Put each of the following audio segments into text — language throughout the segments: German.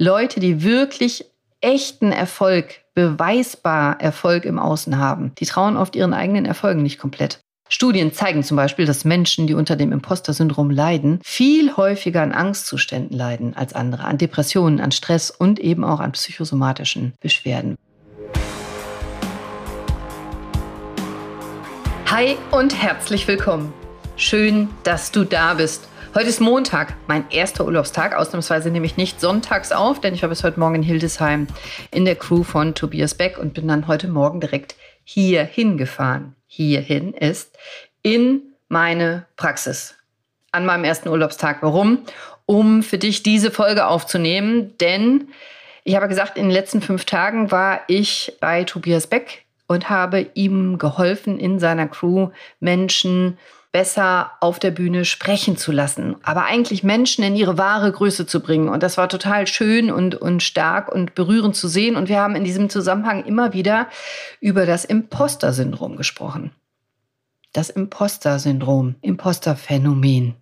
Leute, die wirklich echten Erfolg, beweisbar Erfolg im Außen haben, die trauen oft ihren eigenen Erfolgen nicht komplett. Studien zeigen zum Beispiel, dass Menschen, die unter dem Imposter-Syndrom leiden, viel häufiger an Angstzuständen leiden als andere, an Depressionen, an Stress und eben auch an psychosomatischen Beschwerden. Hi und herzlich willkommen. Schön, dass du da bist. Heute ist Montag, mein erster Urlaubstag. Ausnahmsweise nehme ich nicht sonntags auf, denn ich war bis heute Morgen in Hildesheim in der Crew von Tobias Beck und bin dann heute Morgen direkt hier hingefahren. Hierhin ist in meine Praxis. An meinem ersten Urlaubstag. Warum? Um für dich diese Folge aufzunehmen, denn ich habe gesagt, in den letzten fünf Tagen war ich bei Tobias Beck und habe ihm geholfen, in seiner Crew Menschen besser auf der Bühne sprechen zu lassen, aber eigentlich Menschen in ihre wahre Größe zu bringen. Und das war total schön und, und stark und berührend zu sehen. Und wir haben in diesem Zusammenhang immer wieder über das Imposter-Syndrom gesprochen. Das Imposter-Syndrom, Imposter-Phänomen.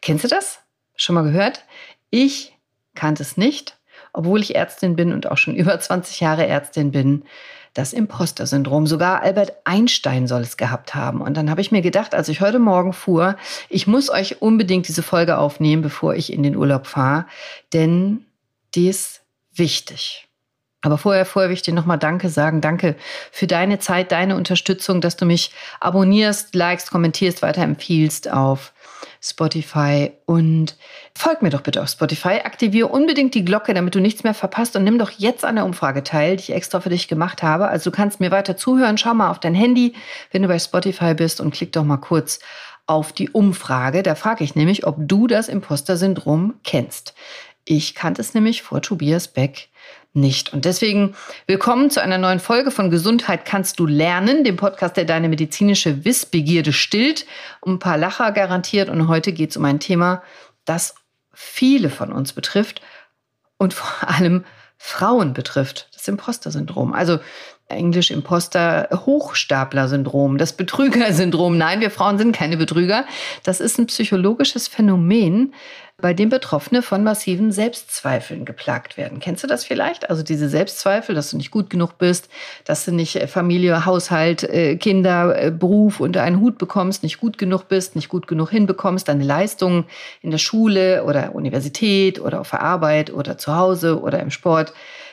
Kennst du das? Schon mal gehört? Ich kannte es nicht, obwohl ich Ärztin bin und auch schon über 20 Jahre Ärztin bin das Imposter-Syndrom. Sogar Albert Einstein soll es gehabt haben. Und dann habe ich mir gedacht, als ich heute Morgen fuhr, ich muss euch unbedingt diese Folge aufnehmen, bevor ich in den Urlaub fahre, denn die ist wichtig. Aber vorher, vorher will ich dir nochmal Danke sagen. Danke für deine Zeit, deine Unterstützung, dass du mich abonnierst, likest, kommentierst, weiterempfiehlst auf Spotify und folg mir doch bitte auf Spotify. Aktiviere unbedingt die Glocke, damit du nichts mehr verpasst und nimm doch jetzt an der Umfrage teil, die ich extra für dich gemacht habe. Also du kannst mir weiter zuhören. Schau mal auf dein Handy, wenn du bei Spotify bist und klick doch mal kurz auf die Umfrage. Da frage ich nämlich, ob du das Imposter-Syndrom kennst. Ich kannte es nämlich vor Tobias Beck nicht. Und deswegen willkommen zu einer neuen Folge von Gesundheit kannst du lernen, dem Podcast, der deine medizinische Wissbegierde stillt, um ein paar Lacher garantiert. Und heute geht es um ein Thema, das viele von uns betrifft und vor allem Frauen betrifft, das Imposter-Syndrom. Also Englisch Imposter Hochstapler-Syndrom, das Betrüger-Syndrom. Nein, wir Frauen sind keine Betrüger. Das ist ein psychologisches Phänomen, bei dem Betroffene von massiven Selbstzweifeln geplagt werden. Kennst du das vielleicht? Also diese Selbstzweifel, dass du nicht gut genug bist, dass du nicht äh, Familie, Haushalt, äh, Kinder, äh, Beruf unter einen Hut bekommst, nicht gut genug bist, nicht gut genug hinbekommst, deine Leistungen in der Schule oder Universität oder auf der Arbeit oder zu Hause oder im Sport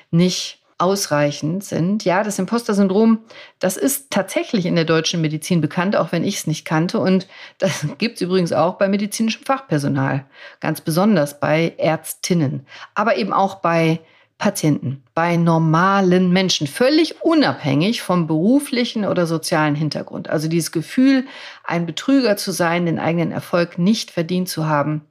nicht ausreichend sind. Ja, das Imposter-Syndrom, das ist tatsächlich in der deutschen Medizin bekannt, auch wenn ich es nicht kannte. Und das gibt es übrigens auch bei medizinischem Fachpersonal, ganz besonders bei Ärztinnen, aber eben auch bei Patienten, bei normalen Menschen, völlig unabhängig vom beruflichen oder sozialen Hintergrund. Also dieses Gefühl, ein Betrüger zu sein, den eigenen Erfolg nicht verdient zu haben,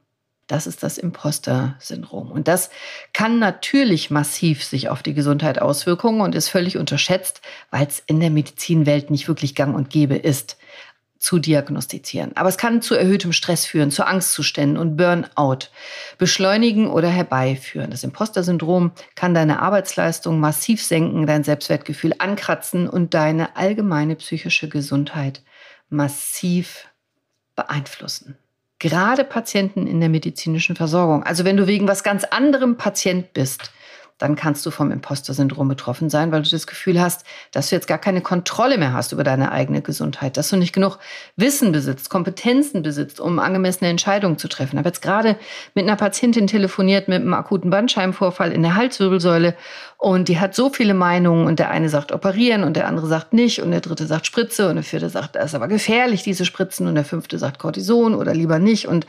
das ist das Imposter-Syndrom. Und das kann natürlich massiv sich auf die Gesundheit auswirken und ist völlig unterschätzt, weil es in der Medizinwelt nicht wirklich gang und gäbe ist, zu diagnostizieren. Aber es kann zu erhöhtem Stress führen, zu Angstzuständen und Burnout, beschleunigen oder herbeiführen. Das Imposter-Syndrom kann deine Arbeitsleistung massiv senken, dein Selbstwertgefühl ankratzen und deine allgemeine psychische Gesundheit massiv beeinflussen gerade Patienten in der medizinischen Versorgung. Also wenn du wegen was ganz anderem Patient bist, dann kannst du vom Imposter-Syndrom betroffen sein, weil du das Gefühl hast, dass du jetzt gar keine Kontrolle mehr hast über deine eigene Gesundheit, dass du nicht genug Wissen besitzt, Kompetenzen besitzt, um angemessene Entscheidungen zu treffen. Ich habe jetzt gerade mit einer Patientin telefoniert mit einem akuten Bandscheibenvorfall in der Halswirbelsäule und die hat so viele Meinungen und der eine sagt operieren und der andere sagt nicht und der dritte sagt Spritze und der vierte sagt, das ist aber gefährlich, diese Spritzen und der fünfte sagt Cortison oder lieber nicht und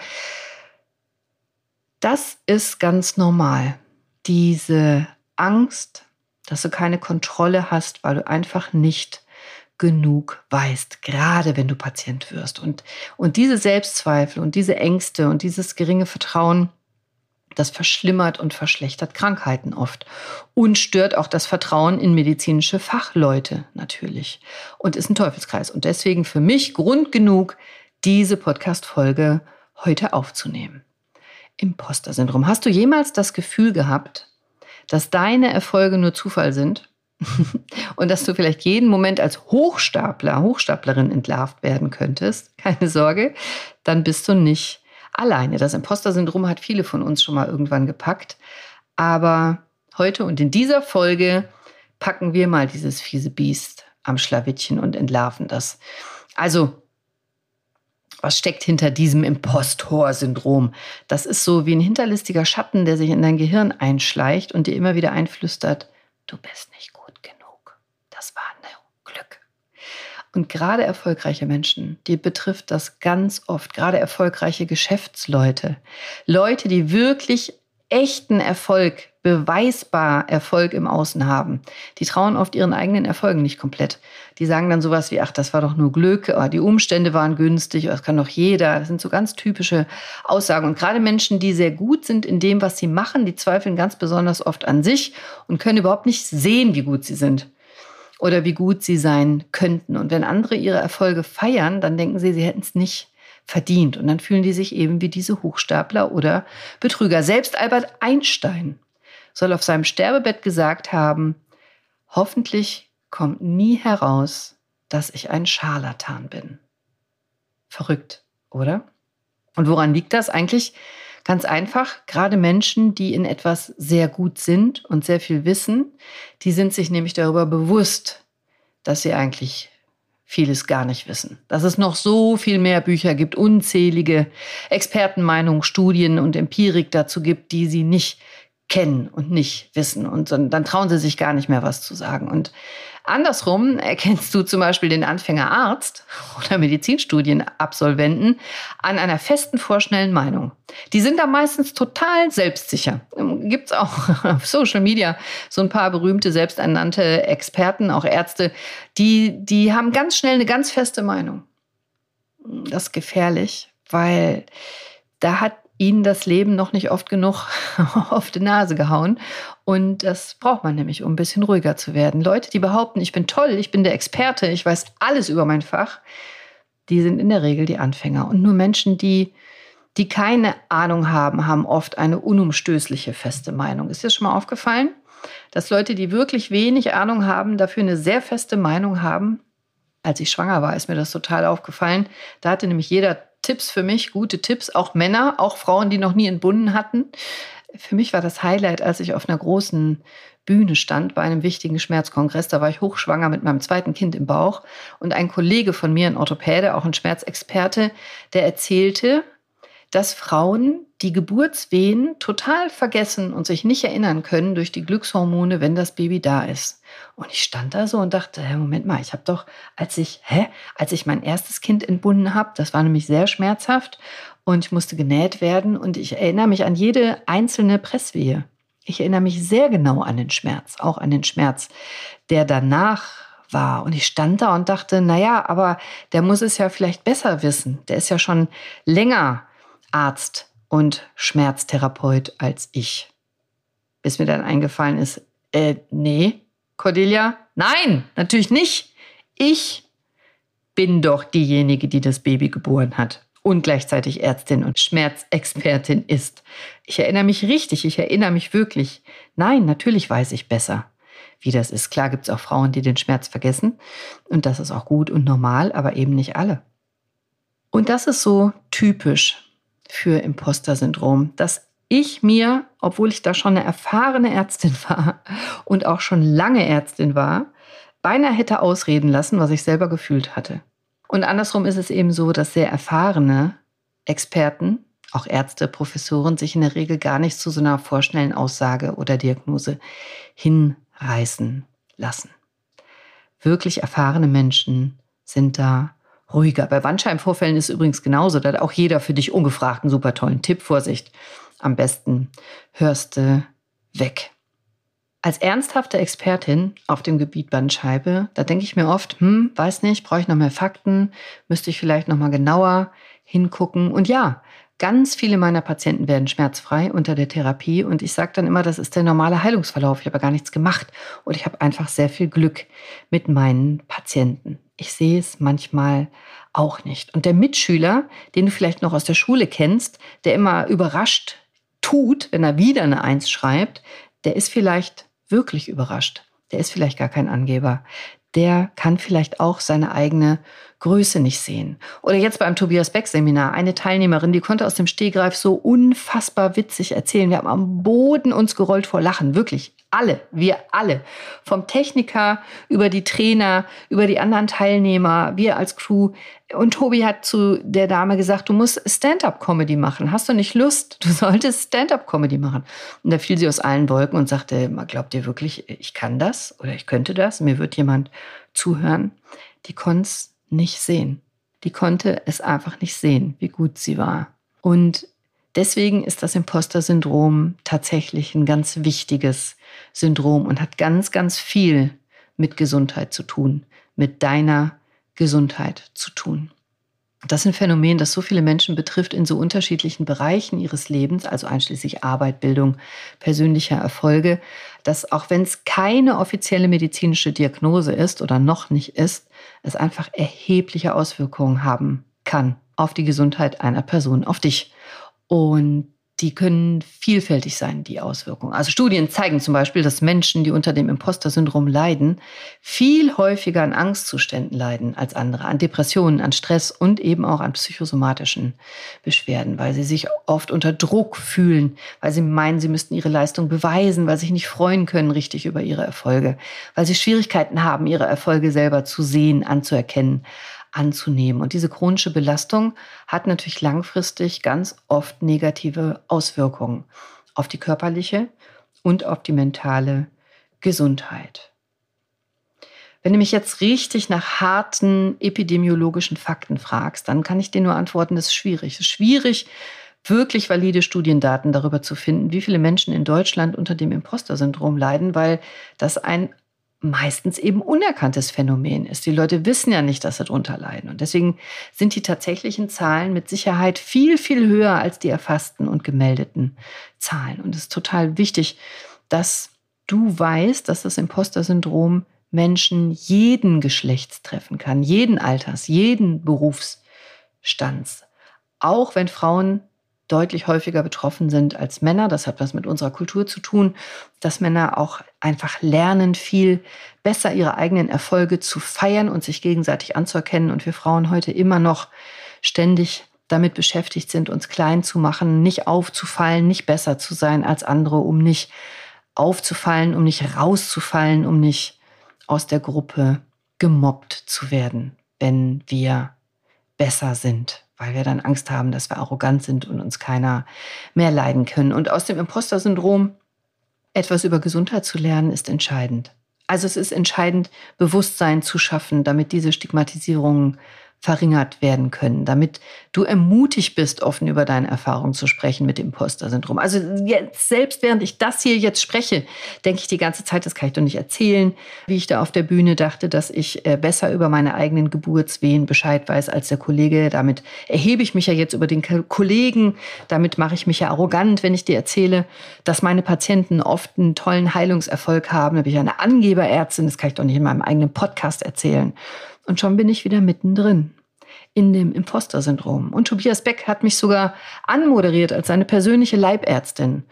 das ist ganz normal diese Angst, dass du keine Kontrolle hast, weil du einfach nicht genug weißt, gerade wenn du Patient wirst. Und, und diese Selbstzweifel und diese Ängste und dieses geringe Vertrauen, das verschlimmert und verschlechtert Krankheiten oft und stört auch das Vertrauen in medizinische Fachleute natürlich und ist ein Teufelskreis. Und deswegen für mich Grund genug, diese Podcast-Folge heute aufzunehmen. Imposter-Syndrom. Hast du jemals das Gefühl gehabt, dass deine Erfolge nur Zufall sind und dass du vielleicht jeden Moment als Hochstapler, Hochstaplerin entlarvt werden könntest? Keine Sorge, dann bist du nicht alleine. Das Imposter-Syndrom hat viele von uns schon mal irgendwann gepackt. Aber heute und in dieser Folge packen wir mal dieses fiese Biest am Schlawittchen und entlarven das. Also, was steckt hinter diesem Impostor-Syndrom? Das ist so wie ein hinterlistiger Schatten, der sich in dein Gehirn einschleicht und dir immer wieder einflüstert, du bist nicht gut genug. Das war nur Glück. Und gerade erfolgreiche Menschen, die betrifft das ganz oft, gerade erfolgreiche Geschäftsleute, Leute, die wirklich echten Erfolg, beweisbar Erfolg im Außen haben. Die trauen oft ihren eigenen Erfolgen nicht komplett. Die sagen dann sowas wie, ach, das war doch nur Glück, oh, die Umstände waren günstig, oh, das kann doch jeder. Das sind so ganz typische Aussagen. Und gerade Menschen, die sehr gut sind in dem, was sie machen, die zweifeln ganz besonders oft an sich und können überhaupt nicht sehen, wie gut sie sind oder wie gut sie sein könnten. Und wenn andere ihre Erfolge feiern, dann denken sie, sie hätten es nicht verdient. Und dann fühlen die sich eben wie diese Hochstapler oder Betrüger. Selbst Albert Einstein soll auf seinem Sterbebett gesagt haben, hoffentlich kommt nie heraus, dass ich ein Scharlatan bin. Verrückt, oder? Und woran liegt das eigentlich? Ganz einfach, gerade Menschen, die in etwas sehr gut sind und sehr viel wissen, die sind sich nämlich darüber bewusst, dass sie eigentlich vieles gar nicht wissen. Dass es noch so viel mehr Bücher gibt, unzählige Expertenmeinungen, Studien und Empirik dazu gibt, die sie nicht kennen und nicht wissen. Und dann trauen sie sich gar nicht mehr was zu sagen. Und andersrum erkennst du zum Beispiel den Anfängerarzt oder Medizinstudienabsolventen an einer festen vorschnellen Meinung. Die sind da meistens total selbstsicher. Gibt es auch auf Social Media so ein paar berühmte, selbsternannte Experten, auch Ärzte, die, die haben ganz schnell eine ganz feste Meinung. Das ist gefährlich, weil da hat ihnen das Leben noch nicht oft genug auf die Nase gehauen. Und das braucht man nämlich, um ein bisschen ruhiger zu werden. Leute, die behaupten, ich bin toll, ich bin der Experte, ich weiß alles über mein Fach, die sind in der Regel die Anfänger. Und nur Menschen, die, die keine Ahnung haben, haben oft eine unumstößliche feste Meinung. Ist dir schon mal aufgefallen, dass Leute, die wirklich wenig Ahnung haben, dafür eine sehr feste Meinung haben? Als ich schwanger war, ist mir das total aufgefallen. Da hatte nämlich jeder Tipps für mich, gute Tipps, auch Männer, auch Frauen, die noch nie entbunden hatten. Für mich war das Highlight, als ich auf einer großen Bühne stand bei einem wichtigen Schmerzkongress. Da war ich hochschwanger mit meinem zweiten Kind im Bauch. Und ein Kollege von mir, ein Orthopäde, auch ein Schmerzexperte, der erzählte, dass Frauen die Geburtswehen total vergessen und sich nicht erinnern können durch die Glückshormone, wenn das Baby da ist. Und ich stand da so und dachte, Moment mal, ich habe doch, als ich, hä, als ich mein erstes Kind entbunden habe, das war nämlich sehr schmerzhaft und ich musste genäht werden und ich erinnere mich an jede einzelne Presswehe. Ich erinnere mich sehr genau an den Schmerz, auch an den Schmerz, der danach war. Und ich stand da und dachte, naja, aber der muss es ja vielleicht besser wissen. Der ist ja schon länger Arzt und Schmerztherapeut als ich. Bis mir dann eingefallen ist, äh, nee, Cordelia, nein, natürlich nicht. Ich bin doch diejenige, die das Baby geboren hat und gleichzeitig Ärztin und Schmerzexpertin ist. Ich erinnere mich richtig, ich erinnere mich wirklich. Nein, natürlich weiß ich besser, wie das ist. Klar gibt es auch Frauen, die den Schmerz vergessen und das ist auch gut und normal, aber eben nicht alle. Und das ist so typisch für Imposter-Syndrom, dass ich mir, obwohl ich da schon eine erfahrene Ärztin war und auch schon lange Ärztin war, beinahe hätte ausreden lassen, was ich selber gefühlt hatte. Und andersrum ist es eben so, dass sehr erfahrene Experten, auch Ärzte, Professoren, sich in der Regel gar nicht zu so einer vorschnellen Aussage oder Diagnose hinreißen lassen. Wirklich erfahrene Menschen sind da ruhiger. Bei Bandscheibenvorfällen ist übrigens genauso. Da hat auch jeder für dich ungefragt einen super tollen Tipp. Vorsicht, am besten hörst du weg. Als ernsthafte Expertin auf dem Gebiet Bandscheibe, da denke ich mir oft, hm, weiß nicht, brauche ich noch mehr Fakten, müsste ich vielleicht noch mal genauer hingucken. Und ja, Ganz viele meiner Patienten werden schmerzfrei unter der Therapie und ich sage dann immer, das ist der normale Heilungsverlauf. Ich habe gar nichts gemacht und ich habe einfach sehr viel Glück mit meinen Patienten. Ich sehe es manchmal auch nicht. Und der Mitschüler, den du vielleicht noch aus der Schule kennst, der immer überrascht tut, wenn er wieder eine Eins schreibt, der ist vielleicht wirklich überrascht. Der ist vielleicht gar kein Angeber. Der kann vielleicht auch seine eigene Größe nicht sehen. Oder jetzt beim Tobias Beck Seminar, eine Teilnehmerin, die konnte aus dem Stehgreif so unfassbar witzig erzählen. Wir haben am Boden uns gerollt vor Lachen, wirklich. Alle, wir alle. Vom Techniker über die Trainer, über die anderen Teilnehmer, wir als Crew. Und Tobi hat zu der Dame gesagt, du musst Stand-up-Comedy machen. Hast du nicht Lust? Du solltest Stand-up-Comedy machen. Und da fiel sie aus allen Wolken und sagte, glaubt ihr wirklich, ich kann das oder ich könnte das? Mir wird jemand zuhören. Die konnte es nicht sehen. Die konnte es einfach nicht sehen, wie gut sie war. Und deswegen ist das Imposter-Syndrom tatsächlich ein ganz wichtiges Syndrom und hat ganz, ganz viel mit Gesundheit zu tun, mit deiner Gesundheit zu tun. Das ist ein Phänomen, das so viele Menschen betrifft in so unterschiedlichen Bereichen ihres Lebens, also einschließlich Arbeit, Bildung, persönlicher Erfolge, dass auch wenn es keine offizielle medizinische Diagnose ist oder noch nicht ist, es einfach erhebliche Auswirkungen haben kann auf die Gesundheit einer Person, auf dich. Und die können vielfältig sein, die Auswirkungen. Also Studien zeigen zum Beispiel, dass Menschen, die unter dem Imposter-Syndrom leiden, viel häufiger an Angstzuständen leiden als andere, an Depressionen, an Stress und eben auch an psychosomatischen Beschwerden, weil sie sich oft unter Druck fühlen, weil sie meinen, sie müssten ihre Leistung beweisen, weil sie sich nicht freuen können richtig über ihre Erfolge, weil sie Schwierigkeiten haben, ihre Erfolge selber zu sehen, anzuerkennen anzunehmen. Und diese chronische Belastung hat natürlich langfristig ganz oft negative Auswirkungen auf die körperliche und auf die mentale Gesundheit. Wenn du mich jetzt richtig nach harten epidemiologischen Fakten fragst, dann kann ich dir nur antworten, das ist schwierig. Es ist schwierig, wirklich valide Studiendaten darüber zu finden, wie viele Menschen in Deutschland unter dem Imposter-Syndrom leiden, weil das ein meistens eben unerkanntes Phänomen ist. Die Leute wissen ja nicht, dass sie darunter leiden. Und deswegen sind die tatsächlichen Zahlen mit Sicherheit viel, viel höher als die erfassten und gemeldeten Zahlen. Und es ist total wichtig, dass du weißt, dass das Imposter-Syndrom Menschen jeden Geschlechts treffen kann, jeden Alters, jeden Berufsstands. Auch wenn Frauen deutlich häufiger betroffen sind als Männer. Das hat was mit unserer Kultur zu tun, dass Männer auch einfach lernen, viel besser ihre eigenen Erfolge zu feiern und sich gegenseitig anzuerkennen. Und wir Frauen heute immer noch ständig damit beschäftigt sind, uns klein zu machen, nicht aufzufallen, nicht besser zu sein als andere, um nicht aufzufallen, um nicht rauszufallen, um nicht aus der Gruppe gemobbt zu werden, wenn wir besser sind weil wir dann Angst haben, dass wir arrogant sind und uns keiner mehr leiden können. Und aus dem Imposter-Syndrom etwas über Gesundheit zu lernen, ist entscheidend. Also es ist entscheidend, Bewusstsein zu schaffen, damit diese Stigmatisierungen verringert werden können, damit du ermutigt bist, offen über deine Erfahrungen zu sprechen mit Imposter-Syndrom. Also jetzt, selbst während ich das hier jetzt spreche, denke ich die ganze Zeit, das kann ich doch nicht erzählen, wie ich da auf der Bühne dachte, dass ich äh, besser über meine eigenen Geburtswehen Bescheid weiß als der Kollege. Damit erhebe ich mich ja jetzt über den Kollegen. Damit mache ich mich ja arrogant, wenn ich dir erzähle, dass meine Patienten oft einen tollen Heilungserfolg haben. Da bin ich eine Angeberärztin, das kann ich doch nicht in meinem eigenen Podcast erzählen. Und schon bin ich wieder mittendrin in dem Imposter-Syndrom. Und Tobias Beck hat mich sogar anmoderiert als seine persönliche Leibärztin.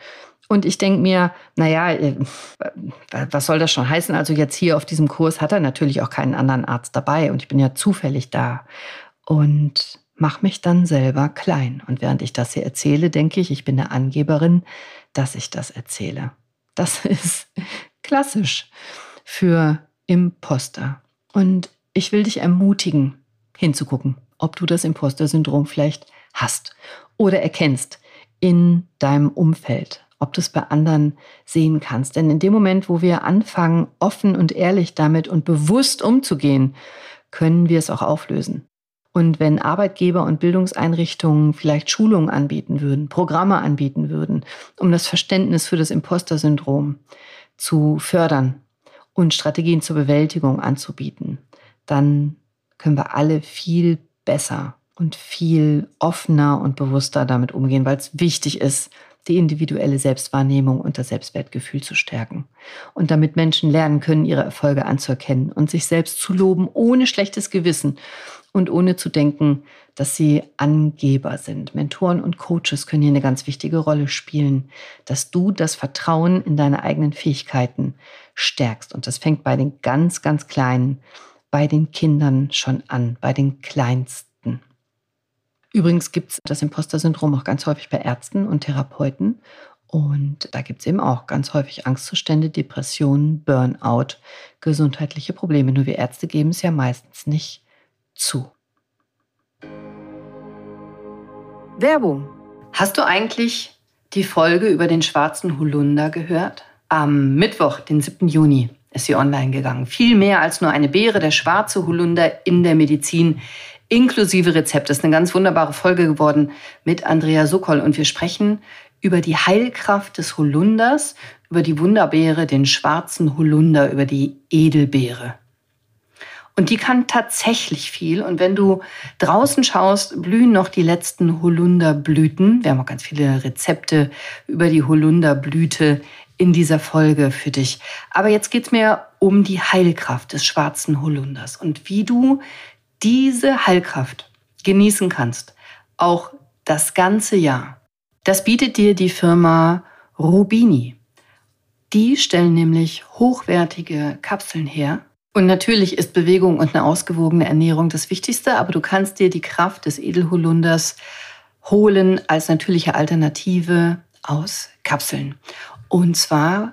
Und ich denke mir, naja, äh, was soll das schon heißen? Also jetzt hier auf diesem Kurs hat er natürlich auch keinen anderen Arzt dabei und ich bin ja zufällig da und mache mich dann selber klein. Und während ich das hier erzähle, denke ich, ich bin eine Angeberin, dass ich das erzähle. Das ist klassisch für Imposter. Und ich will dich ermutigen, hinzugucken, ob du das Imposter-Syndrom vielleicht hast oder erkennst in deinem Umfeld, ob du es bei anderen sehen kannst. Denn in dem Moment, wo wir anfangen, offen und ehrlich damit und bewusst umzugehen, können wir es auch auflösen. Und wenn Arbeitgeber und Bildungseinrichtungen vielleicht Schulungen anbieten würden, Programme anbieten würden, um das Verständnis für das Imposter-Syndrom zu fördern und Strategien zur Bewältigung anzubieten, dann können wir alle viel besser und viel offener und bewusster damit umgehen, weil es wichtig ist, die individuelle Selbstwahrnehmung und das Selbstwertgefühl zu stärken. Und damit Menschen lernen können, ihre Erfolge anzuerkennen und sich selbst zu loben, ohne schlechtes Gewissen und ohne zu denken, dass sie Angeber sind. Mentoren und Coaches können hier eine ganz wichtige Rolle spielen, dass du das Vertrauen in deine eigenen Fähigkeiten stärkst. Und das fängt bei den ganz, ganz kleinen bei den Kindern schon an, bei den Kleinsten. Übrigens gibt es das Imposter-Syndrom auch ganz häufig bei Ärzten und Therapeuten. Und da gibt es eben auch ganz häufig Angstzustände, Depressionen, Burnout, gesundheitliche Probleme. Nur wir Ärzte geben es ja meistens nicht zu. Werbung. Hast du eigentlich die Folge über den schwarzen Holunder gehört? Am Mittwoch, den 7. Juni, ist sie online gegangen. Viel mehr als nur eine Beere, der schwarze Holunder in der Medizin, inklusive Rezept. Das ist eine ganz wunderbare Folge geworden mit Andrea Sokol. Und wir sprechen über die Heilkraft des Holunders, über die Wunderbeere, den schwarzen Holunder, über die Edelbeere. Und die kann tatsächlich viel. Und wenn du draußen schaust, blühen noch die letzten Holunderblüten. Wir haben auch ganz viele Rezepte über die Holunderblüte in dieser Folge für dich. Aber jetzt geht es mir um die Heilkraft des schwarzen Holunders und wie du diese Heilkraft genießen kannst, auch das ganze Jahr. Das bietet dir die Firma Rubini. Die stellen nämlich hochwertige Kapseln her und natürlich ist Bewegung und eine ausgewogene Ernährung das Wichtigste, aber du kannst dir die Kraft des Edelholunders holen als natürliche Alternative aus Kapseln. Und zwar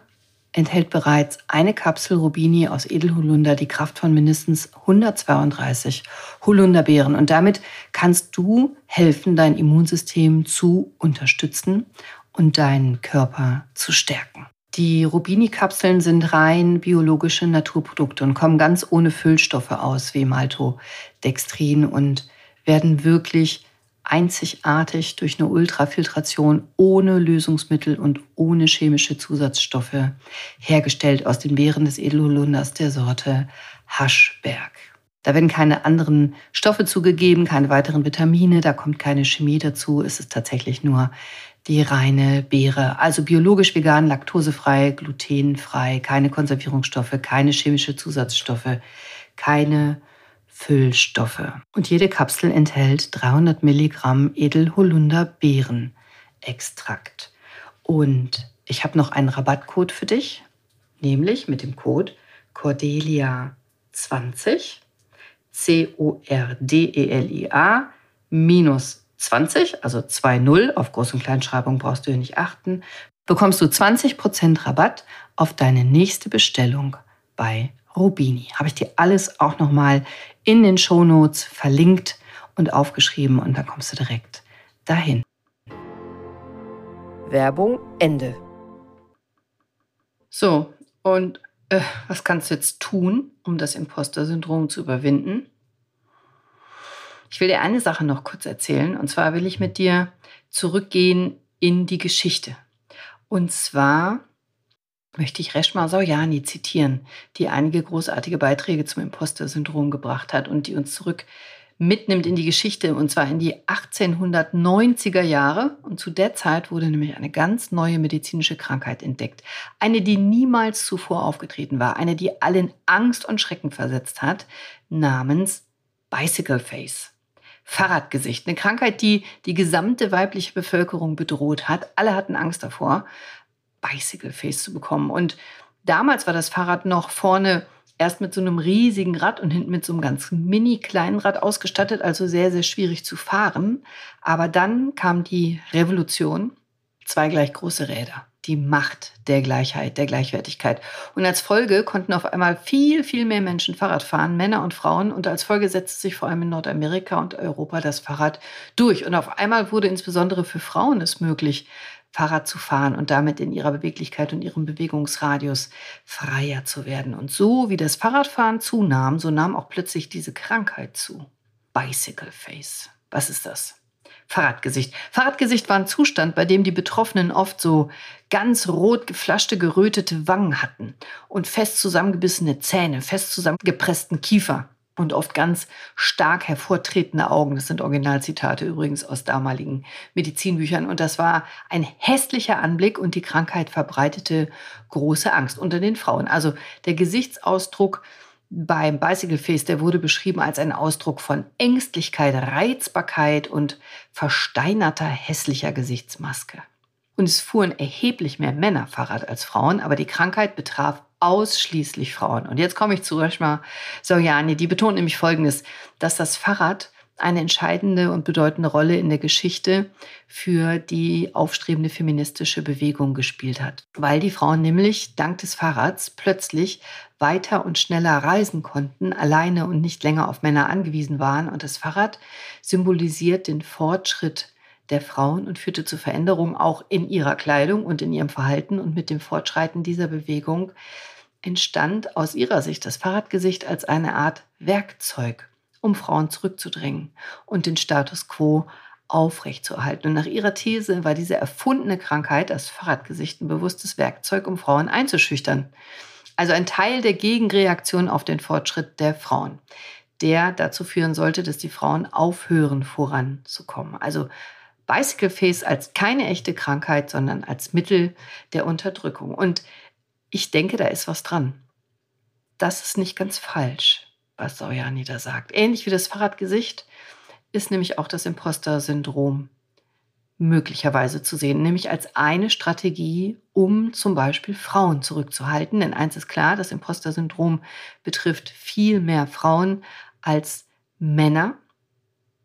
enthält bereits eine Kapsel Rubini aus Edelholunder die Kraft von mindestens 132 Holunderbeeren. Und damit kannst du helfen, dein Immunsystem zu unterstützen und deinen Körper zu stärken. Die Rubini-Kapseln sind rein biologische Naturprodukte und kommen ganz ohne Füllstoffe aus wie Maltodextrin und werden wirklich einzigartig durch eine Ultrafiltration ohne Lösungsmittel und ohne chemische Zusatzstoffe hergestellt aus den Beeren des Edelholunders der Sorte Haschberg. Da werden keine anderen Stoffe zugegeben, keine weiteren Vitamine, da kommt keine Chemie dazu. Es ist tatsächlich nur die reine Beere. Also biologisch vegan, laktosefrei, glutenfrei, keine Konservierungsstoffe, keine chemische Zusatzstoffe, keine Füllstoffe. Und jede Kapsel enthält 300 Milligramm Edelholunder-Beerenextrakt. Und ich habe noch einen Rabattcode für dich, nämlich mit dem Code Cordelia20, C-O-R-D-E-L-I-A, minus 20, also 2-0, auf Groß- und Kleinschreibung brauchst du hier nicht achten, bekommst du 20% Rabatt auf deine nächste Bestellung bei Rubini. Habe ich dir alles auch nochmal in den Shownotes verlinkt und aufgeschrieben und dann kommst du direkt dahin. Werbung Ende. So, und äh, was kannst du jetzt tun, um das Imposter-Syndrom zu überwinden? Ich will dir eine Sache noch kurz erzählen. Und zwar will ich mit dir zurückgehen in die Geschichte. Und zwar möchte ich Reshma Saujani zitieren, die einige großartige Beiträge zum Imposter-Syndrom gebracht hat und die uns zurück mitnimmt in die Geschichte, und zwar in die 1890er Jahre. Und zu der Zeit wurde nämlich eine ganz neue medizinische Krankheit entdeckt. Eine, die niemals zuvor aufgetreten war, eine, die allen Angst und Schrecken versetzt hat, namens Bicycle Face. Fahrradgesicht. Eine Krankheit, die die gesamte weibliche Bevölkerung bedroht hat. Alle hatten Angst davor, Bicycle Face zu bekommen. Und damals war das Fahrrad noch vorne erst mit so einem riesigen Rad und hinten mit so einem ganz mini kleinen Rad ausgestattet, also sehr, sehr schwierig zu fahren. Aber dann kam die Revolution, zwei gleich große Räder die Macht der Gleichheit, der Gleichwertigkeit. Und als Folge konnten auf einmal viel, viel mehr Menschen Fahrrad fahren, Männer und Frauen. Und als Folge setzte sich vor allem in Nordamerika und Europa das Fahrrad durch. Und auf einmal wurde insbesondere für Frauen es möglich, Fahrrad zu fahren und damit in ihrer Beweglichkeit und ihrem Bewegungsradius freier zu werden. Und so wie das Fahrradfahren zunahm, so nahm auch plötzlich diese Krankheit zu. Bicycle Face. Was ist das? Fahrradgesicht. Fahrradgesicht war ein Zustand, bei dem die Betroffenen oft so ganz rot geflaschte, gerötete Wangen hatten und fest zusammengebissene Zähne, fest zusammengepressten Kiefer und oft ganz stark hervortretende Augen. Das sind Originalzitate übrigens aus damaligen Medizinbüchern. Und das war ein hässlicher Anblick und die Krankheit verbreitete große Angst unter den Frauen. Also der Gesichtsausdruck beim Bicycle Face, der wurde beschrieben als ein Ausdruck von Ängstlichkeit, Reizbarkeit und versteinerter, hässlicher Gesichtsmaske. Und es fuhren erheblich mehr Männer Fahrrad als Frauen, aber die Krankheit betraf ausschließlich Frauen. Und jetzt komme ich zu Reshma Soyani, die betont nämlich Folgendes, dass das Fahrrad eine entscheidende und bedeutende Rolle in der Geschichte für die aufstrebende feministische Bewegung gespielt hat, weil die Frauen nämlich dank des Fahrrads plötzlich weiter und schneller reisen konnten, alleine und nicht länger auf Männer angewiesen waren. Und das Fahrrad symbolisiert den Fortschritt der Frauen und führte zu Veränderungen auch in ihrer Kleidung und in ihrem Verhalten. Und mit dem Fortschreiten dieser Bewegung entstand aus ihrer Sicht das Fahrradgesicht als eine Art Werkzeug um Frauen zurückzudrängen und den Status quo aufrechtzuerhalten. Und nach ihrer These war diese erfundene Krankheit, das Fahrradgesicht, ein bewusstes Werkzeug, um Frauen einzuschüchtern. Also ein Teil der Gegenreaktion auf den Fortschritt der Frauen, der dazu führen sollte, dass die Frauen aufhören, voranzukommen. Also Bicycle Face als keine echte Krankheit, sondern als Mittel der Unterdrückung. Und ich denke, da ist was dran. Das ist nicht ganz falsch was Sauriani da sagt. Ähnlich wie das Fahrradgesicht ist nämlich auch das Imposter-Syndrom möglicherweise zu sehen, nämlich als eine Strategie, um zum Beispiel Frauen zurückzuhalten. Denn eins ist klar, das Imposter-Syndrom betrifft viel mehr Frauen als Männer.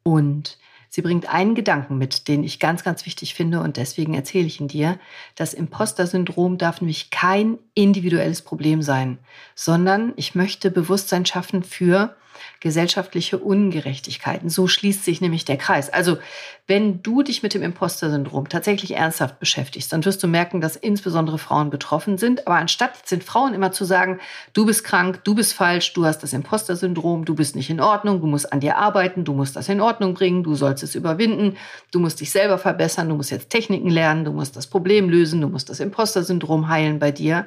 Und Sie bringt einen Gedanken mit, den ich ganz, ganz wichtig finde und deswegen erzähle ich ihn dir. Das Imposter-Syndrom darf nämlich kein individuelles Problem sein, sondern ich möchte Bewusstsein schaffen für gesellschaftliche Ungerechtigkeiten. So schließt sich nämlich der Kreis. Also wenn du dich mit dem Imposter-Syndrom tatsächlich ernsthaft beschäftigst, dann wirst du merken, dass insbesondere Frauen betroffen sind. Aber anstatt sind Frauen immer zu sagen, du bist krank, du bist falsch, du hast das Imposter-Syndrom, du bist nicht in Ordnung, du musst an dir arbeiten, du musst das in Ordnung bringen, du sollst es überwinden, du musst dich selber verbessern, du musst jetzt Techniken lernen, du musst das Problem lösen, du musst das Imposter-Syndrom heilen bei dir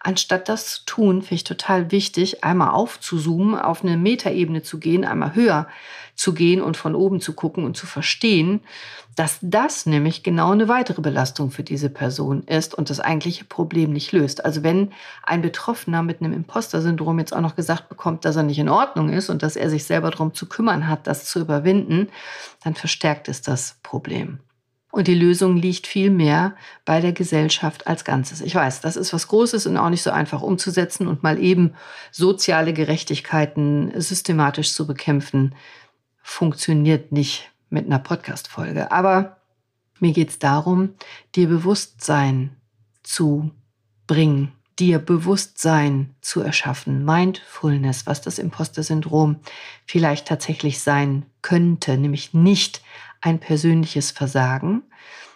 Anstatt das zu tun, finde ich total wichtig, einmal aufzuzoomen, auf eine Metaebene zu gehen, einmal höher zu gehen und von oben zu gucken und zu verstehen, dass das nämlich genau eine weitere Belastung für diese Person ist und das eigentliche Problem nicht löst. Also wenn ein Betroffener mit einem Imposter-Syndrom jetzt auch noch gesagt bekommt, dass er nicht in Ordnung ist und dass er sich selber darum zu kümmern hat, das zu überwinden, dann verstärkt es das Problem. Und die Lösung liegt viel mehr bei der Gesellschaft als Ganzes. Ich weiß, das ist was Großes und auch nicht so einfach umzusetzen und mal eben soziale Gerechtigkeiten systematisch zu bekämpfen, funktioniert nicht mit einer Podcast-Folge. Aber mir geht es darum, dir Bewusstsein zu bringen, dir Bewusstsein zu erschaffen, Mindfulness, was das Imposter-Syndrom vielleicht tatsächlich sein könnte, nämlich nicht ein persönliches Versagen,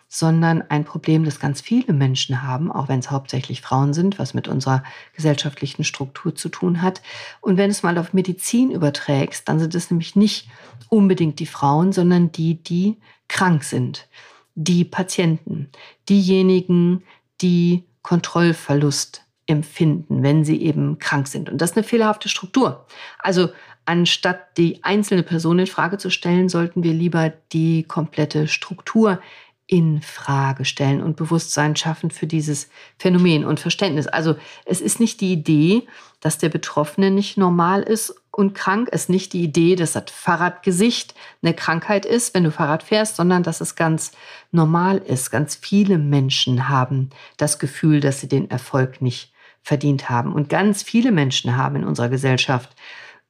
sondern ein Problem, das ganz viele Menschen haben, auch wenn es hauptsächlich Frauen sind, was mit unserer gesellschaftlichen Struktur zu tun hat. Und wenn es mal auf Medizin überträgst, dann sind es nämlich nicht unbedingt die Frauen, sondern die, die krank sind, die Patienten, diejenigen, die Kontrollverlust empfinden, wenn sie eben krank sind. Und das ist eine fehlerhafte Struktur. Also anstatt die einzelne Person in Frage zu stellen, sollten wir lieber die komplette Struktur in Frage stellen und Bewusstsein schaffen für dieses Phänomen und Verständnis. Also es ist nicht die Idee, dass der Betroffene nicht normal ist und krank. Es ist nicht die Idee, dass das Fahrradgesicht eine Krankheit ist, wenn du Fahrrad fährst, sondern dass es ganz normal ist. Ganz viele Menschen haben das Gefühl, dass sie den Erfolg nicht verdient haben. Und ganz viele Menschen haben in unserer Gesellschaft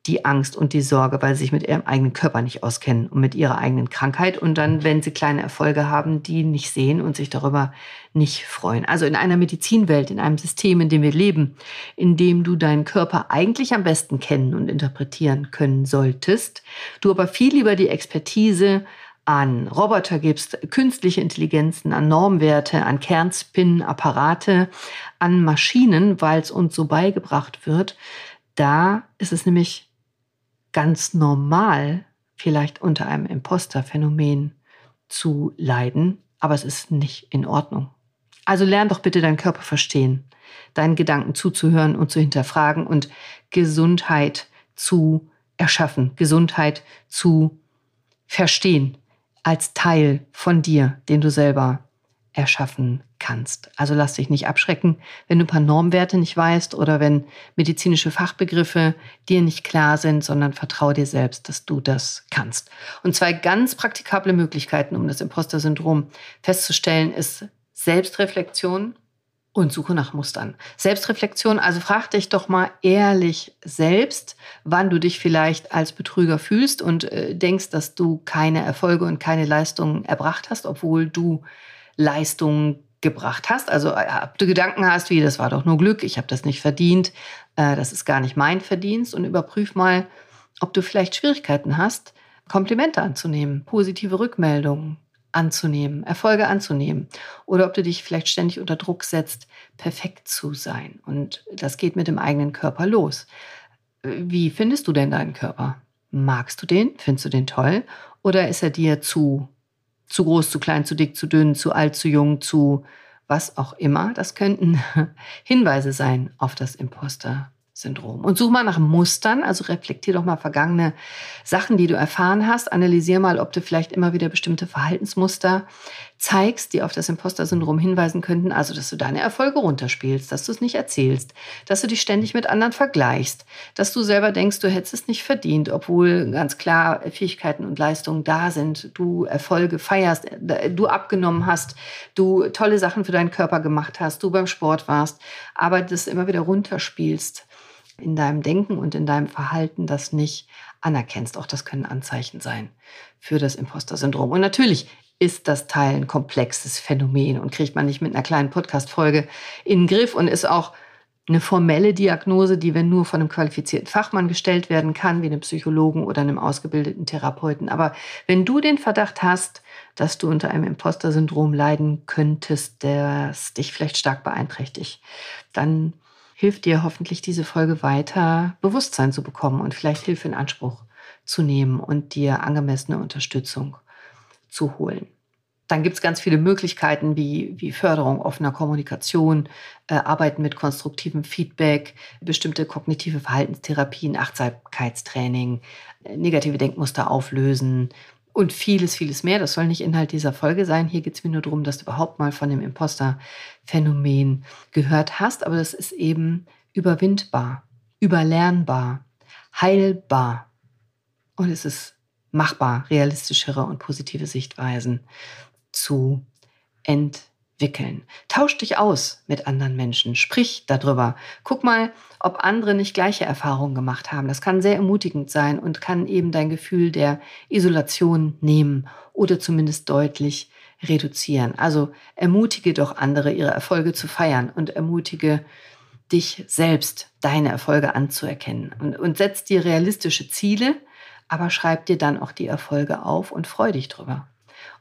die Angst und die Sorge, weil sie sich mit ihrem eigenen Körper nicht auskennen und mit ihrer eigenen Krankheit und dann, wenn sie kleine Erfolge haben, die nicht sehen und sich darüber nicht freuen. Also in einer Medizinwelt, in einem System, in dem wir leben, in dem du deinen Körper eigentlich am besten kennen und interpretieren können solltest, du aber viel lieber die Expertise an Roboter gibst, künstliche Intelligenzen, an Normwerte, an Kernspin, Apparate, an Maschinen, weil es uns so beigebracht wird, da ist es nämlich ganz normal, vielleicht unter einem Imposterphänomen zu leiden, aber es ist nicht in Ordnung. Also lern doch bitte deinen Körper verstehen, deinen Gedanken zuzuhören und zu hinterfragen und Gesundheit zu erschaffen, Gesundheit zu verstehen als Teil von dir, den du selber erschaffen kannst. Also lass dich nicht abschrecken, wenn du ein paar Normwerte nicht weißt oder wenn medizinische Fachbegriffe dir nicht klar sind, sondern vertraue dir selbst, dass du das kannst. Und zwei ganz praktikable Möglichkeiten, um das Imposter-Syndrom festzustellen, ist Selbstreflexion und suche nach Mustern. Selbstreflexion, also frag dich doch mal ehrlich selbst, wann du dich vielleicht als Betrüger fühlst und äh, denkst, dass du keine Erfolge und keine Leistungen erbracht hast, obwohl du Leistungen gebracht hast. Also äh, ob du Gedanken hast, wie das war doch nur Glück, ich habe das nicht verdient, äh, das ist gar nicht mein Verdienst und überprüf mal, ob du vielleicht Schwierigkeiten hast, Komplimente anzunehmen, positive Rückmeldungen, anzunehmen, Erfolge anzunehmen. Oder ob du dich vielleicht ständig unter Druck setzt, perfekt zu sein. Und das geht mit dem eigenen Körper los. Wie findest du denn deinen Körper? Magst du den? Findest du den toll? Oder ist er dir zu, zu groß, zu klein, zu dick, zu dünn, zu alt, zu jung, zu was auch immer? Das könnten Hinweise sein auf das Imposter. Syndrom. Und such mal nach Mustern, also reflektier doch mal vergangene Sachen, die du erfahren hast. Analysier mal, ob du vielleicht immer wieder bestimmte Verhaltensmuster zeigst, die auf das Imposter-Syndrom hinweisen könnten. Also, dass du deine Erfolge runterspielst, dass du es nicht erzählst, dass du dich ständig mit anderen vergleichst, dass du selber denkst, du hättest es nicht verdient, obwohl ganz klar Fähigkeiten und Leistungen da sind, du Erfolge feierst, du abgenommen hast, du tolle Sachen für deinen Körper gemacht hast, du beim Sport warst, aber das immer wieder runterspielst in deinem Denken und in deinem Verhalten das nicht anerkennst. Auch das können Anzeichen sein für das Imposter-Syndrom. Und natürlich ist das Teil ein komplexes Phänomen und kriegt man nicht mit einer kleinen Podcast-Folge in den Griff und ist auch eine formelle Diagnose, die, wenn nur von einem qualifizierten Fachmann gestellt werden kann, wie einem Psychologen oder einem ausgebildeten Therapeuten. Aber wenn du den Verdacht hast, dass du unter einem Imposter-Syndrom leiden könntest, das dich vielleicht stark beeinträchtigt, dann hilft dir hoffentlich diese Folge weiter, Bewusstsein zu bekommen und vielleicht Hilfe in Anspruch zu nehmen und dir angemessene Unterstützung zu holen. Dann gibt es ganz viele Möglichkeiten wie, wie Förderung offener Kommunikation, äh, Arbeiten mit konstruktivem Feedback, bestimmte kognitive Verhaltenstherapien, Achtsamkeitstraining, äh, negative Denkmuster auflösen, und vieles, vieles mehr. Das soll nicht Inhalt dieser Folge sein. Hier geht es mir nur darum, dass du überhaupt mal von dem Imposter-Phänomen gehört hast. Aber das ist eben überwindbar, überlernbar, heilbar. Und es ist machbar, realistischere und positive Sichtweisen zu entwickeln entwickeln. Tausch dich aus mit anderen Menschen, sprich darüber. Guck mal, ob andere nicht gleiche Erfahrungen gemacht haben. Das kann sehr ermutigend sein und kann eben dein Gefühl der Isolation nehmen oder zumindest deutlich reduzieren. Also ermutige doch andere, ihre Erfolge zu feiern und ermutige dich selbst, deine Erfolge anzuerkennen und, und setz dir realistische Ziele, aber schreib dir dann auch die Erfolge auf und freu dich drüber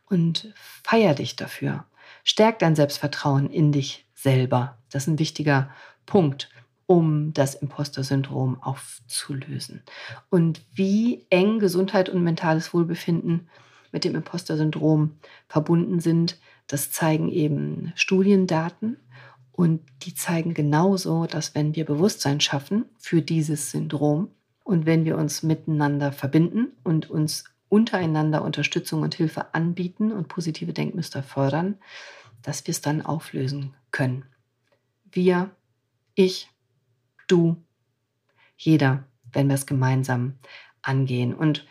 und feier dich dafür. Stärk dein Selbstvertrauen in dich selber. Das ist ein wichtiger Punkt, um das Imposter-Syndrom aufzulösen. Und wie eng Gesundheit und mentales Wohlbefinden mit dem Imposter-Syndrom verbunden sind, das zeigen eben Studiendaten. Und die zeigen genauso, dass wenn wir Bewusstsein schaffen für dieses Syndrom und wenn wir uns miteinander verbinden und uns untereinander Unterstützung und Hilfe anbieten und positive Denkmuster fördern, dass wir es dann auflösen können. Wir, ich, du, jeder, wenn wir es gemeinsam angehen. Und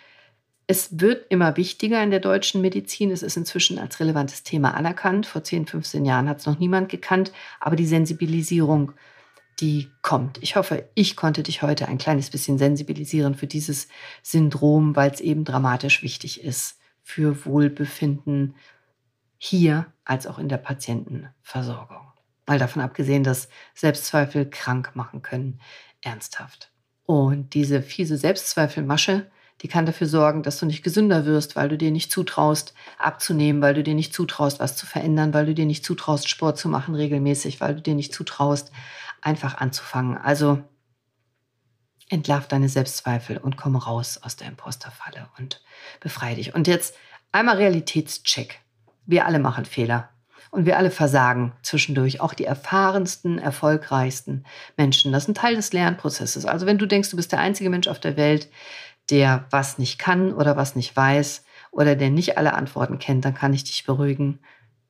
es wird immer wichtiger in der deutschen Medizin. Es ist inzwischen als relevantes Thema anerkannt. Vor 10, 15 Jahren hat es noch niemand gekannt. Aber die Sensibilisierung die kommt. Ich hoffe, ich konnte dich heute ein kleines bisschen sensibilisieren für dieses Syndrom, weil es eben dramatisch wichtig ist für Wohlbefinden hier als auch in der Patientenversorgung. Mal davon abgesehen, dass Selbstzweifel krank machen können, ernsthaft. Und diese fiese Selbstzweifelmasche, die kann dafür sorgen, dass du nicht gesünder wirst, weil du dir nicht zutraust, abzunehmen, weil du dir nicht zutraust, was zu verändern, weil du dir nicht zutraust, Sport zu machen regelmäßig, weil du dir nicht zutraust, einfach anzufangen. Also entlarv deine Selbstzweifel und komm raus aus der Imposterfalle und befreie dich. Und jetzt einmal Realitätscheck. Wir alle machen Fehler und wir alle versagen zwischendurch. Auch die erfahrensten, erfolgreichsten Menschen. Das ist ein Teil des Lernprozesses. Also wenn du denkst, du bist der einzige Mensch auf der Welt, der was nicht kann oder was nicht weiß oder der nicht alle Antworten kennt, dann kann ich dich beruhigen.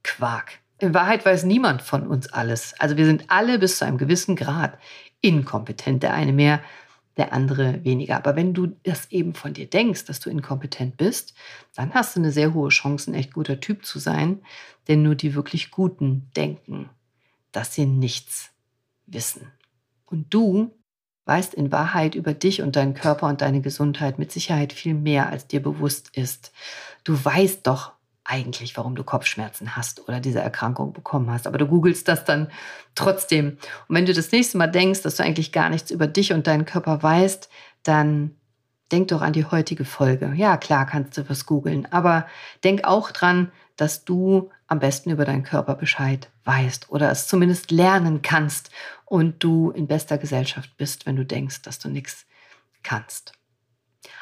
Quark. In Wahrheit weiß niemand von uns alles. Also wir sind alle bis zu einem gewissen Grad inkompetent. Der eine mehr, der andere weniger. Aber wenn du das eben von dir denkst, dass du inkompetent bist, dann hast du eine sehr hohe Chance, ein echt guter Typ zu sein. Denn nur die wirklich Guten denken dass sie nichts wissen. Und du weißt in Wahrheit über dich und deinen Körper und deine Gesundheit mit Sicherheit viel mehr, als dir bewusst ist. Du weißt doch eigentlich, warum du Kopfschmerzen hast oder diese Erkrankung bekommen hast. Aber du googelst das dann trotzdem. Und wenn du das nächste Mal denkst, dass du eigentlich gar nichts über dich und deinen Körper weißt, dann denk doch an die heutige Folge. Ja, klar kannst du was googeln, aber denk auch dran, dass du am besten über deinen Körper Bescheid weißt oder es zumindest lernen kannst und du in bester Gesellschaft bist, wenn du denkst, dass du nichts kannst.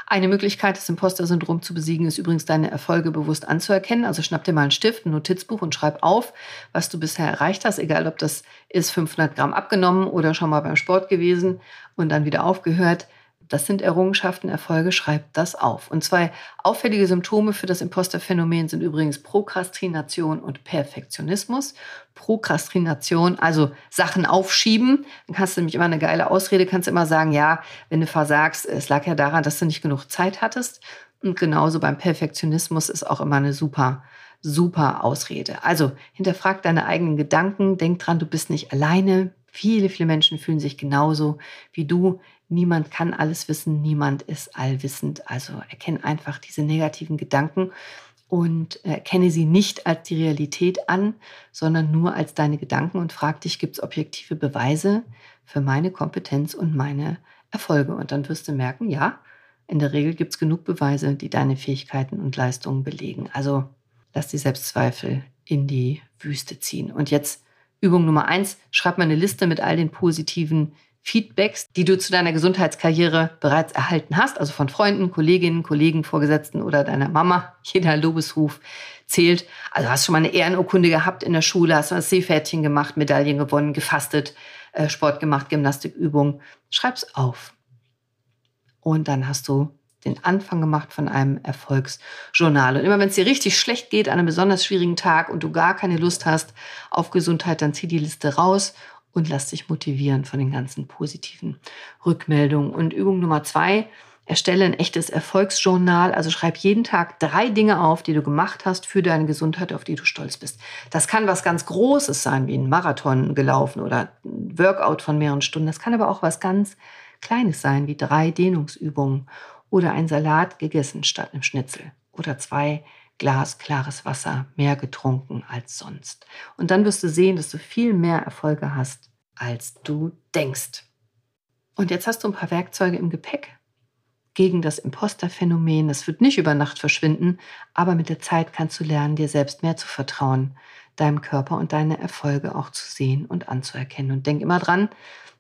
Eine Möglichkeit, das Imposter-Syndrom zu besiegen, ist übrigens deine Erfolge bewusst anzuerkennen. Also schnapp dir mal einen Stift, ein Notizbuch und schreib auf, was du bisher erreicht hast, egal ob das ist 500 Gramm abgenommen oder schon mal beim Sport gewesen und dann wieder aufgehört. Das sind Errungenschaften, Erfolge, schreibt das auf. Und zwei auffällige Symptome für das Imposterphänomen sind übrigens Prokrastination und Perfektionismus. Prokrastination, also Sachen aufschieben. Dann kannst du nämlich immer eine geile Ausrede, kannst immer sagen, ja, wenn du versagst, es lag ja daran, dass du nicht genug Zeit hattest. Und genauso beim Perfektionismus ist auch immer eine super super Ausrede. Also hinterfrag deine eigenen Gedanken, denk dran, du bist nicht alleine. Viele, viele Menschen fühlen sich genauso wie du. Niemand kann alles wissen, niemand ist allwissend. Also erkenne einfach diese negativen Gedanken und erkenne sie nicht als die Realität an, sondern nur als deine Gedanken und frag dich, gibt es objektive Beweise für meine Kompetenz und meine Erfolge? Und dann wirst du merken, ja, in der Regel gibt es genug Beweise, die deine Fähigkeiten und Leistungen belegen. Also lass die Selbstzweifel in die Wüste ziehen. Und jetzt Übung Nummer eins, schreib mal eine Liste mit all den positiven Feedbacks, die du zu deiner Gesundheitskarriere bereits erhalten hast, also von Freunden, Kolleginnen, Kollegen, Vorgesetzten oder deiner Mama. Jeder Lobesruf zählt. Also hast du schon mal eine Ehrenurkunde gehabt in der Schule, hast du ein Seepferdchen gemacht, Medaillen gewonnen, gefastet, äh, Sport gemacht, Gymnastikübungen. Schreib's auf. Und dann hast du den Anfang gemacht von einem Erfolgsjournal. Und immer wenn es dir richtig schlecht geht an einem besonders schwierigen Tag und du gar keine Lust hast auf Gesundheit, dann zieh die Liste raus und lass dich motivieren von den ganzen positiven Rückmeldungen. Und Übung Nummer zwei, erstelle ein echtes Erfolgsjournal. Also schreib jeden Tag drei Dinge auf, die du gemacht hast für deine Gesundheit, auf die du stolz bist. Das kann was ganz Großes sein, wie ein Marathon gelaufen oder ein Workout von mehreren Stunden. Das kann aber auch was ganz Kleines sein, wie drei Dehnungsübungen oder ein Salat gegessen statt einem Schnitzel oder zwei Glas klares Wasser mehr getrunken als sonst. Und dann wirst du sehen, dass du viel mehr Erfolge hast, als du denkst. Und jetzt hast du ein paar Werkzeuge im Gepäck gegen das Imposterphänomen. Das wird nicht über Nacht verschwinden, aber mit der Zeit kannst du lernen, dir selbst mehr zu vertrauen, deinem Körper und deine Erfolge auch zu sehen und anzuerkennen. Und denk immer dran,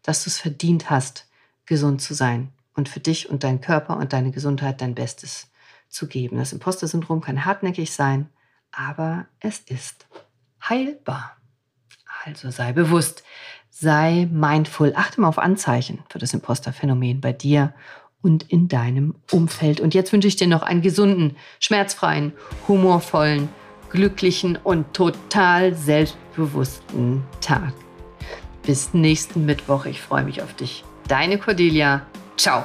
dass du es verdient hast, gesund zu sein und für dich und deinen Körper und deine Gesundheit dein Bestes zu geben. Das Imposter-Syndrom kann hartnäckig sein, aber es ist heilbar. Also sei bewusst, sei mindful, achte mal auf Anzeichen für das Imposter-Phänomen bei dir und in deinem Umfeld. Und jetzt wünsche ich dir noch einen gesunden, schmerzfreien, humorvollen, glücklichen und total selbstbewussten Tag. Bis nächsten Mittwoch. Ich freue mich auf dich. Deine Cordelia Ciao!